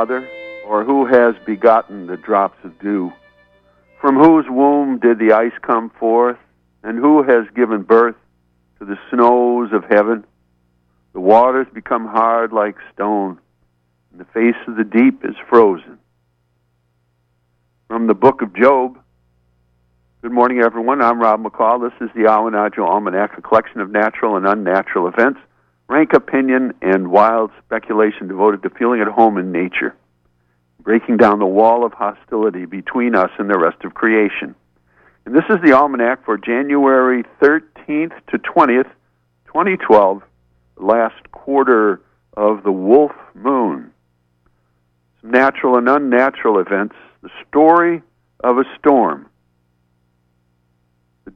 Father, or who has begotten the drops of dew? From whose womb did the ice come forth, and who has given birth to the snows of heaven? The waters become hard like stone, and the face of the deep is frozen. From the book of Job. Good morning, everyone. I'm Rob McCall. This is the Awanadjo Almanac, a collection of natural and unnatural events, rank opinion, and wild speculation devoted to feeling at home in nature, breaking down the wall of hostility between us and the rest of creation. And this is the Almanac for January 13th to 20th, 2012, last quarter of the wolf moon. Some natural and unnatural events, the story of a storm.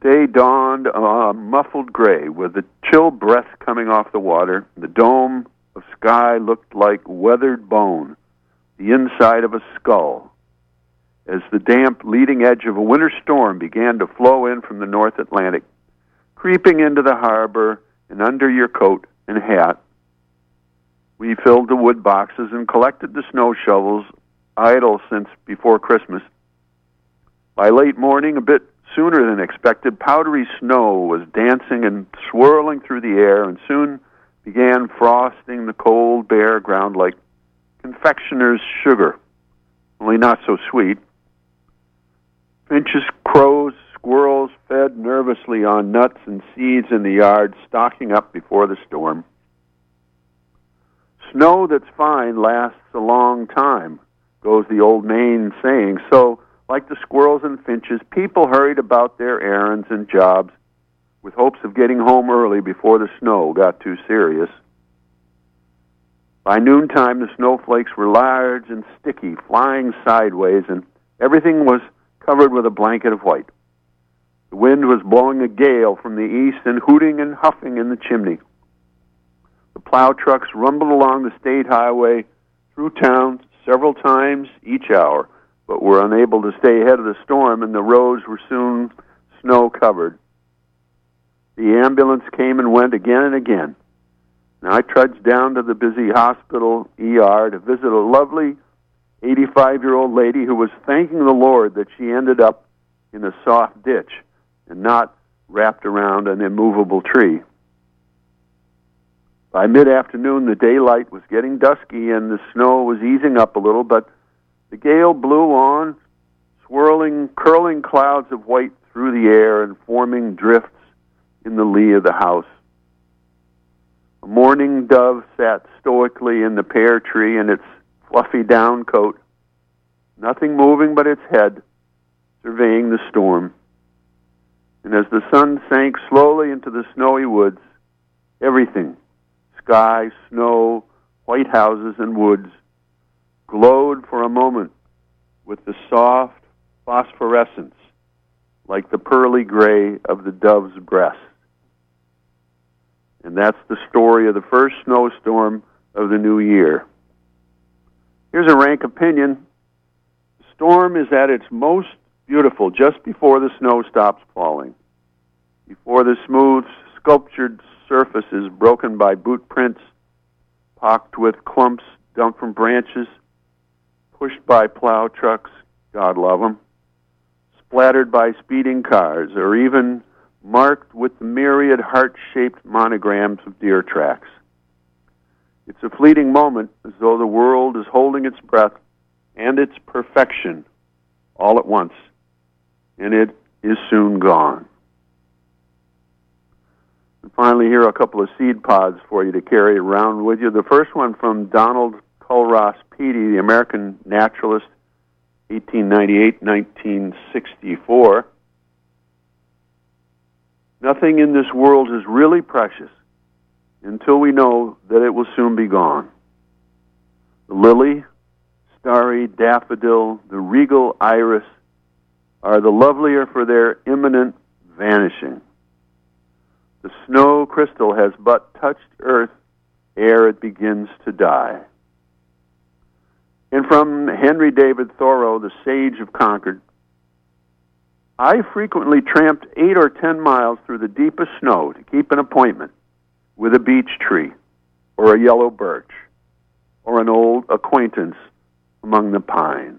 The day dawned a muffled gray with a chill breath coming off the water. The dome of sky looked like weathered bone, the inside of a skull. As the damp leading edge of a winter storm began to flow in from the North Atlantic, creeping into the harbor and under your coat and hat, we filled the wood boxes and collected the snow shovels, idle since before Christmas. By late morning, a bit sooner than expected, powdery snow was dancing and swirling through the air and soon began frosting the cold, bare ground like confectioner's sugar, only not so sweet. Finches, crows, squirrels fed nervously on nuts and seeds in the yard, stocking up before the storm. Snow that's fine lasts a long time, goes the old Maine saying. So, like the squirrels and finches, people hurried about their errands and jobs with hopes of getting home early before the snow got too serious. By noontime, the snowflakes were large and sticky, flying sideways, and everything was covered with a blanket of white. The wind was blowing a gale from the east and hooting and huffing in the chimney. The plow trucks rumbled along the state highway through town several times each hour, but were unable to stay ahead of the storm, and the roads were soon snow covered. The ambulance came and went again and again. And I trudged down to the busy hospital ER to visit a lovely 85 year old lady who was thanking the Lord that she ended up in a soft ditch and not wrapped around an immovable tree. By mid afternoon, the daylight was getting dusky and the snow was easing up a little, but the gale blew on, swirling, curling clouds of white through the air and forming drifts in the lee of the house. A mourning dove sat stoically in the pear tree in its fluffy down coat, nothing moving but its head, surveying the storm. And as the sun sank slowly into the snowy woods, everything sky, snow, white houses, and woods glowed for a moment with the soft phosphorescence like the pearly gray of the dove's breast. And that's the story of the first snowstorm of the new year. Here's a rank opinion. The storm is at its most beautiful just before the snow stops falling, before the smooth, sculptured surface is broken by boot prints, pocked with clumps dumped from branches, pushed by plow trucks, God love them, splattered by speeding cars, or even marked with the myriad heart shaped monograms of deer tracks. It's a fleeting moment as though the world is holding its breath and its perfection all at once, and it is soon gone. And finally, here are a couple of seed pods for you to carry around with you. The first one from Donald Culross Peattie, the American naturalist, 1898 1964. Nothing in this world is really precious until we know that it will soon be gone. The lily, starry daffodil, the regal iris are the lovelier for their imminent vanishing. The snow crystal has but touched earth ere it begins to die. And from Henry David Thoreau, the sage of Concord, I frequently tramped eight or ten miles through the deepest snow to keep an appointment with a beech tree or a yellow birch or an old acquaintance among the pines.